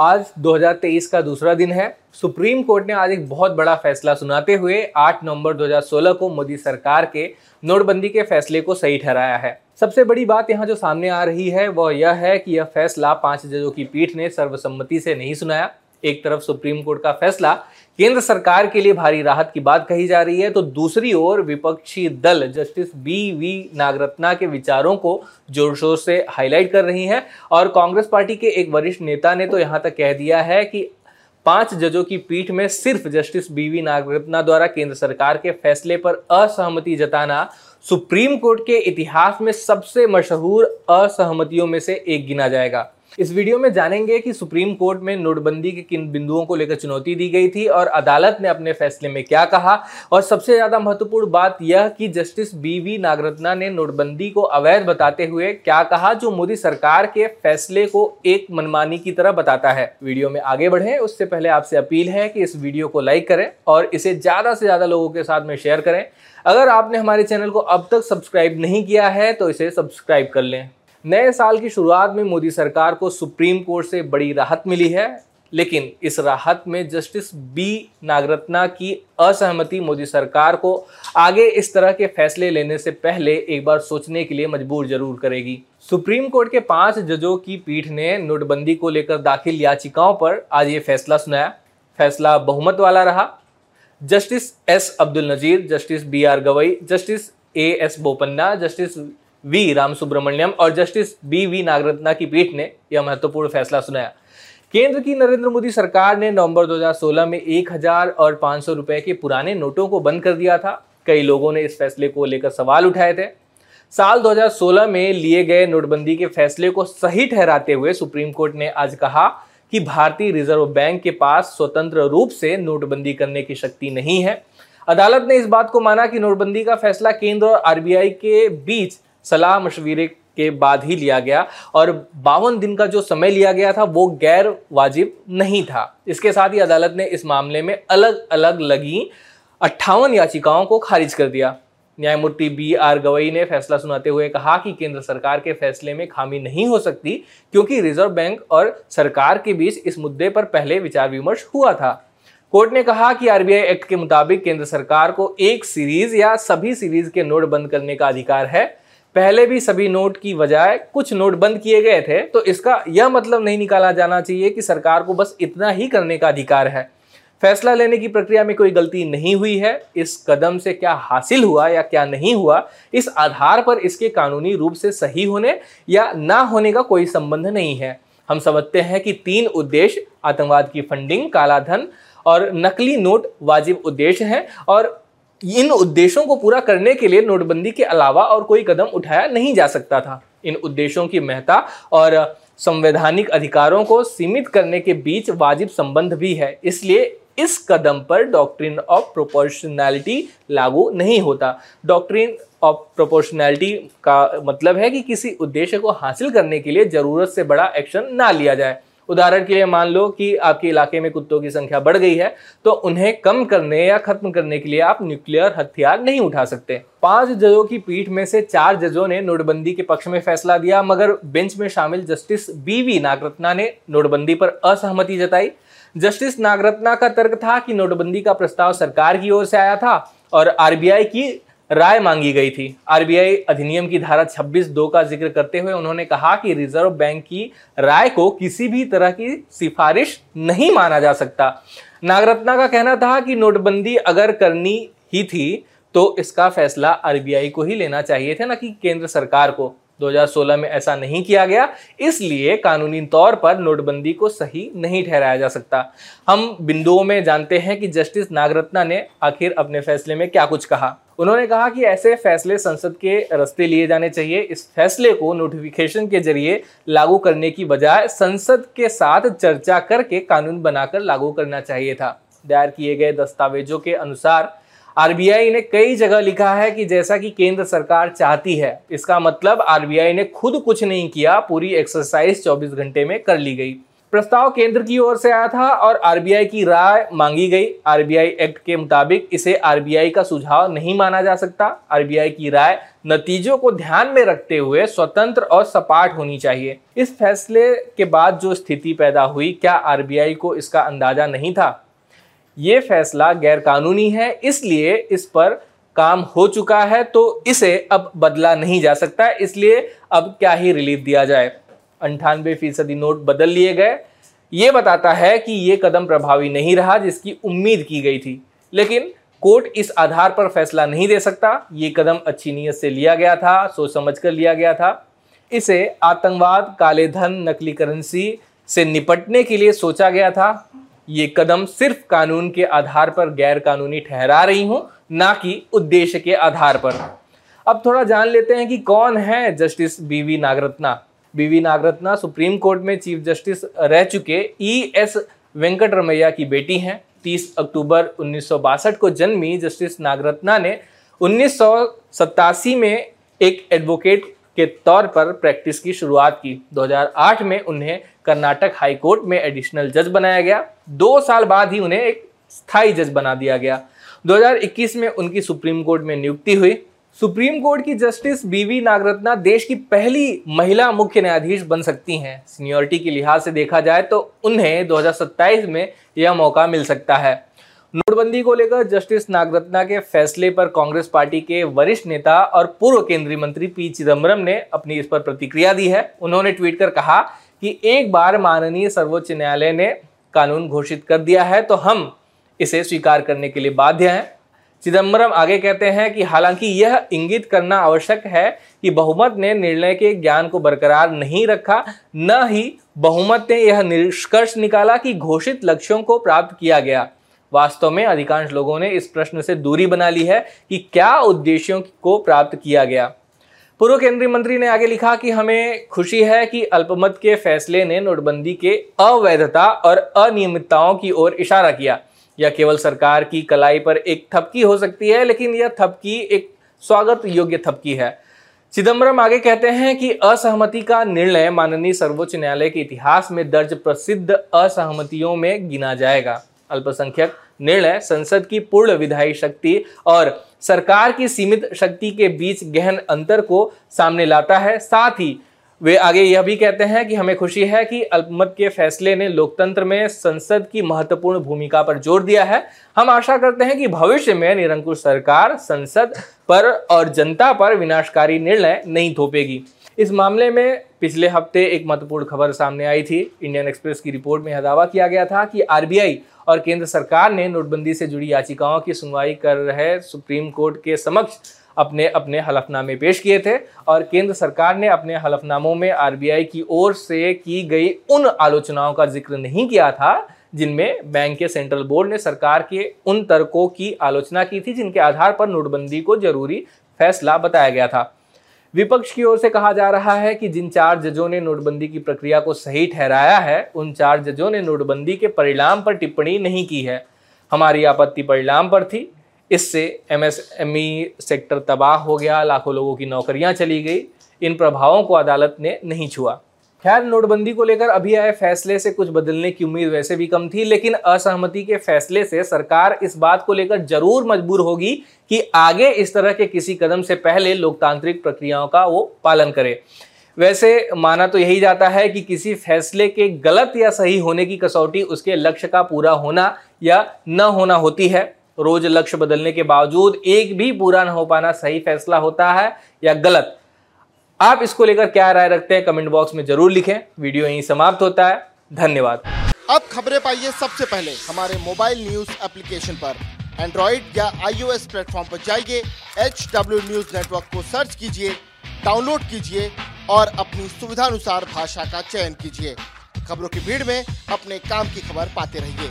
आज 2023 का दूसरा दिन है। सुप्रीम कोर्ट ने आज एक बहुत बड़ा फैसला सुनाते हुए 8 नवंबर 2016 को मोदी सरकार के नोटबंदी के फैसले को सही ठहराया है। सबसे बड़ी बात यहाँ जो सामने आ रही है, वह यह है कि यह फैसला पाँच जजों की पीठ ने सर्वसम्मति से नहीं सुनाया। एक तरफ़ सुप्रीम कोर्ट का फैसला, केंद्र सरकार के लिए भारी राहत की बात कही जा रही है तो दूसरी ओर विपक्षी दल जस्टिस बी वी नागरत्ना के विचारों को ज़ोर शोर से हाईलाइट कर रही हैं, और कांग्रेस पार्टी के एक वरिष्ठ नेता ने तो यहाँ तक कह दिया है कि पाँच जजों की पीठ में सिर्फ़ जस्टिस बी वी नागरत्ना द्वारा केंद्र सरकार के फैसले पर असहमति जताना, सुप्रीम कोर्ट के इतिहास में सबसे मशहूर असहमतियों में से एक गिना जाएगा। इस वीडियो में जानेंगे कि सुप्रीम कोर्ट में नोटबंदी के किन बिंदुओं को लेकर चुनौती दी गई थी और अदालत ने अपने फैसले में क्या कहा। और सबसे ज़्यादा महत्वपूर्ण बात यह कि जस्टिस बी वी नागरत्ना ने नोटबंदी को अवैध बताते हुए क्या कहा, जो मोदी सरकार के फैसले को एक मनमानी की तरह बताता है। वीडियो में आगे बढ़े, उससे पहले आपसे अपील है कि इस वीडियो को लाइक करें और इसे ज़्यादा से ज़्यादा लोगों के साथ में शेयर करें। अगर आपने हमारे चैनल को अब तक सब्सक्राइब नहीं किया है तो इसे सब्सक्राइब कर लें। नए साल की शुरुआत में मोदी सरकार को सुप्रीम कोर्ट से बड़ी राहत मिली है, लेकिन इस राहत में जस्टिस बी नागरत्ना की असहमति मोदी सरकार को आगे इस तरह के फैसले लेने से पहले एक बार सोचने के लिए मजबूर ज़रूर करेगी। सुप्रीम कोर्ट के पाँच जजों की पीठ ने नोटबंदी को लेकर दाखिल याचिकाओं पर आज ये फैसला सुनाया। फैसला बहुमत वाला रहा। Justice S Abdul Nazeer, justice B R Gavai, justice A S Bopanna, justice V Rama Subramanian और जस्टिस बी वी नागरत्ना की पीठ ने यह महत्वपूर्ण फैसला सुनाया। केंद्र की नरेंद्र मोदी सरकार ने नवंबर 2016 में 1000 और 500 रुपए के पुराने नोटों को बंद कर दिया था। कई लोगों ने इस फैसले को लेकर सवाल उठाए थे। साल 2016 में लिए गए नोटबंदी के फैसले को सही ठहराते हुए सुप्रीम कोर्ट ने आज कहा कि भारतीय रिज़र्व बैंक के पास स्वतंत्र रूप से नोटबंदी करने की शक्ति नहीं है। अदालत ने इस बात को माना कि नोटबंदी का फैसला केंद्र और आरबीआई के बीच सलाह मशवरे के बाद ही लिया गया और बावन दिन का जो समय लिया गया था, वो गैर वाजिब नहीं था। इसके साथ ही अदालत ने इस मामले में अलग अलग लगी अट्ठावन याचिकाओं को खारिज कर दिया। न्यायमूर्ति बी आर गवई ने फैसला सुनाते हुए कहा कि केंद्र सरकार के फैसले में खामी नहीं हो सकती, क्योंकि रिज़र्व बैंक और सरकार के बीच इस मुद्दे पर पहले विचार विमर्श हुआ था। कोर्ट ने कहा कि आरबीआई एक्ट के मुताबिक केंद्र सरकार को एक सीरीज़ या सभी सीरीज़ के नोट बंद करने का अधिकार है। पहले भी सभी नोट की बजाय कुछ नोट बंद किए गए थे तो इसका यह मतलब नहीं निकाला जाना चाहिए कि सरकार को बस इतना ही करने का अधिकार है। फैसला लेने की प्रक्रिया में कोई गलती नहीं हुई है, इस कदम से क्या हासिल हुआ या क्या नहीं हुआ, इस आधार पर इसके कानूनी रूप से सही होने या ना होने का कोई संबंध नहीं है। हम समझते हैं कि तीन उद्देश्य, आतंकवाद की फंडिंग, कालाधन और नकली नोट वाजिब उद्देश्य हैं और इन उद्देश्यों को पूरा करने के लिए नोटबंदी के अलावा और कोई कदम उठाया नहीं जा सकता था। इन उद्देश्यों की महत्ता और संवैधानिक अधिकारों को सीमित करने के बीच वाजिब संबंध भी है। इसलिए इस कदम पर डॉक्ट्रिन ऑफ़ प्रोपोर्शनैलिटी लागू नहीं होता। डॉक्ट्रिन ऑफ़ प्रोपोर्शनैलिटी का मतलब है कि किसी उद्देश्य को हासिल करने के लिए ज़रूरत से बड़ा एक्शन ना लिया जाए। उदाहरण के लिए मान लो कि आपके इलाके में कुत्तों की संख्या बढ़ गई है तो उन्हें कम करने या खत्म करने के लिए आप न्यूक्लियर हथियार नहीं उठा सकते। पाँच जजों की पीठ में से चार जजों ने नोटबंदी के पक्ष में फैसला दिया, मगर बेंच में शामिल जस्टिस बी वी नागरत्ना ने नोटबंदी पर असहमति जताई। जस्टिस नागरत्ना का तर्क था कि नोटबंदी का प्रस्ताव सरकार की ओर से आया था और आरबीआई की राय मांगी गई थी। आरबीआई अधिनियम की धारा 26 दो का ज़िक्र करते हुए उन्होंने कहा कि रिज़र्व बैंक की राय को किसी भी तरह की सिफारिश नहीं माना जा सकता। नागरत्ना का कहना था कि नोटबंदी अगर करनी ही थी तो इसका फैसला आरबीआई को ही लेना चाहिए था, ना कि केंद्र सरकार को। 2016 में ऐसा नहीं किया गया, इसलिए कानूनी तौर पर नोटबंदी को सही नहीं ठहराया जा सकता। हम बिंदुओं में जानते हैं कि जस्टिस नागरत्ना ने आखिर अपने फैसले में क्या कुछ कहा। उन्होंने कहा कि ऐसे फैसले संसद के रस्ते लिए जाने चाहिए। इस फैसले को नोटिफिकेशन के ज़रिए लागू करने की बजाय संसद के साथ चर्चा करके कानून बनाकर लागू करना चाहिए था। दायर किए गए दस्तावेजों के अनुसार आरबीआई ने कई जगह लिखा है कि जैसा कि केंद्र सरकार चाहती है, इसका मतलब आरबीआई ने खुद कुछ नहीं किया, पूरी एक्सरसाइज 24 घंटे में कर ली गई। प्रस्ताव केंद्र की ओर से आया था और आरबीआई की राय मांगी गई। आरबीआई एक्ट के मुताबिक इसे आरबीआई का सुझाव नहीं माना जा सकता। आरबीआई की राय नतीजों को ध्यान में रखते हुए स्वतंत्र और सपाट होनी चाहिए। इस फैसले के बाद जो स्थिति पैदा हुई, क्या आरबीआई को इसका अंदाज़ा नहीं था? ये फैसला गैर कानूनी है, इसलिए इस पर काम हो चुका है तो इसे अब बदला नहीं जा सकता, इसलिए अब क्या ही रिलीफ दिया जाए। अंठानवे फ़ीसदी नोट बदल लिए गए। ये बताता है कि ये कदम प्रभावी नहीं रहा, जिसकी उम्मीद की गई थी। लेकिन कोर्ट इस आधार पर फैसला नहीं दे सकता। ये कदम अच्छी नीयत से लिया गया था, सोच समझ कर लिया गया था। इसे आतंकवाद, काले धन, नकली करेंसी से निपटने के लिए सोचा गया था। ये कदम सिर्फ़ कानून के आधार पर गैर कानूनी ठहरा रही हूँ, ना कि उद्देश्य के आधार पर। अब थोड़ा जान लेते हैं कि कौन है justice BV Nagarathna. BV Nagarathna supreme court में चीफ जस्टिस रह चुके ई एस वेंकट रमैया की बेटी हैं। 30 अक्टूबर उन्नीस सौ बासठ को जन्मी जस्टिस नागरत्ना ने। उन्नीस सौ सतासी में एक एडवोकेट के तौर पर प्रैक्टिस की शुरुआत की। 2008 में उन्हें कर्नाटक हाई कोर्ट में एडिशनल जज बनाया गया। दो साल बाद ही उन्हें एक स्थायी जज बना दिया गया। 2021 में उनकी सुप्रीम कोर्ट में नियुक्ति हुई। सुप्रीम कोर्ट की जस्टिस बीवी नागरत्ना देश की पहली महिला मुख्य न्यायाधीश बन सकती हैं। सीनियोरिटी के लिहाज से देखा जाए तो उन्हें 2027 में यह मौका मिल सकता है। नोटबंदी को लेकर जस्टिस नागरत्ना के फैसले पर कांग्रेस पार्टी के वरिष्ठ नेता और पूर्व केंद्रीय मंत्री पी चिदम्बरम ने अपनी इस पर प्रतिक्रिया दी है। उन्होंने ट्वीट कर कहा कि एक बार माननीय सर्वोच्च न्यायालय ने कानून घोषित कर दिया है तो हम इसे स्वीकार करने के लिए बाध्य हैं। चिदम्बरम आगे कहते हैं कि हालाँकि यह इंगित करना आवश्यक है कि बहुमत ने निर्णय के ज्ञान को बरकरार नहीं रखा, न ही बहुमत ने यह निष्कर्ष निकाला कि घोषित लक्ष्यों को प्राप्त किया गया। वास्तव में अधिकांश लोगों ने इस प्रश्न से दूरी बना ली है कि क्या उद्देश्यों को प्राप्त किया गया। पूर्व केंद्रीय मंत्री ने आगे लिखा कि हमें खुशी है कि अल्पमत के फैसले ने नोटबंदी के अवैधता और अनियमितताओं की ओर इशारा किया। यह केवल सरकार की कलाई पर एक थपकी हो सकती है, लेकिन यह थपकी एक स्वागत योग्य थपकी है। चिदम्बरम आगे कहते हैं कि असहमति का निर्णय माननीय सर्वोच्च न्यायालय के इतिहास में दर्ज प्रसिद्ध असहमतियों में गिना जाएगा। अल्पसंख्यक निर्णय, संसद की पूर्ण विधायी शक्ति और सरकार की सीमित शक्ति के बीच गहन अंतर को सामने लाता है। साथ ही वे आगे यह भी कहते हैं कि हमें खुशी है कि अल्पमत के फैसले ने लोकतंत्र में संसद की महत्वपूर्ण भूमिका पर ज़ोर दिया है। हम आशा करते हैं कि भविष्य में निरंकुश सरकार, संसद पर और जनता पर विनाशकारी निर्णय नहीं थोपेगी। इस मामले में पिछले हफ़्ते एक महत्वपूर्ण खबर सामने आई थी। इंडियन एक्सप्रेस की रिपोर्ट में यह दावा किया गया था कि आरबीआई और केंद्र सरकार ने नोटबंदी से जुड़ी याचिकाओं की सुनवाई कर रहे सुप्रीम कोर्ट के समक्ष अपने अपने हलफनामे पेश किए थे और केंद्र सरकार ने अपने हलफनामों में आरबीआई की ओर से की गई उन आलोचनाओं का ज़िक्र नहीं किया था जिनमें बैंक के सेंट्रल बोर्ड ने सरकार के उन तर्कों की आलोचना की थी जिनके आधार पर नोटबंदी को ज़रूरी फैसला बताया गया था। विपक्ष की ओर से कहा जा रहा है कि जिन चार जजों ने नोटबंदी की प्रक्रिया को सही ठहराया है, उन चार जजों ने नोटबंदी के परिणाम पर टिप्पणी नहीं की है। हमारी आपत्ति परिणाम पर थी। इससे एमएसएमई सेक्टर तबाह हो गया, लाखों लोगों की नौकरियाँ चली गई। इन प्रभावों को अदालत ने नहीं छुआ। खैर, नोटबंदी को लेकर अभी आए फैसले से कुछ बदलने की उम्मीद वैसे भी कम थी, लेकिन असहमति के फैसले से सरकार इस बात को लेकर ज़रूर मजबूर होगी कि आगे इस तरह के किसी कदम से पहले लोकतांत्रिक प्रक्रियाओं का वो पालन करे। वैसे माना तो यही जाता है कि किसी फैसले के गलत या सही होने की कसौटी उसके लक्ष्य का पूरा होना या न होना होती है। रोज लक्ष्य बदलने के बावजूद एक भी पूरा न हो पाना सही फैसला होता है या गलत। आप इसको लेकर क्या राय रखते हैं? कमेंट बॉक्स में ज़रूर लिखें। वीडियो यहीं समाप्त होता है। धन्यवाद। अब खबरें पाइए सबसे पहले हमारे मोबाइल न्यूज़ एप्लीकेशन पर। एंड्रॉइड या आईओएस प्लेटफॉर्म पर जाइए एच डब्ल्यू न्यूज़ नेटवर्क को सर्च कीजिए, डाउनलोड कीजिए और अपनी सुविधानुसार भाषा का चयन कीजिए। खबरों की भीड़ में अपने काम की खबर पाते रहिए।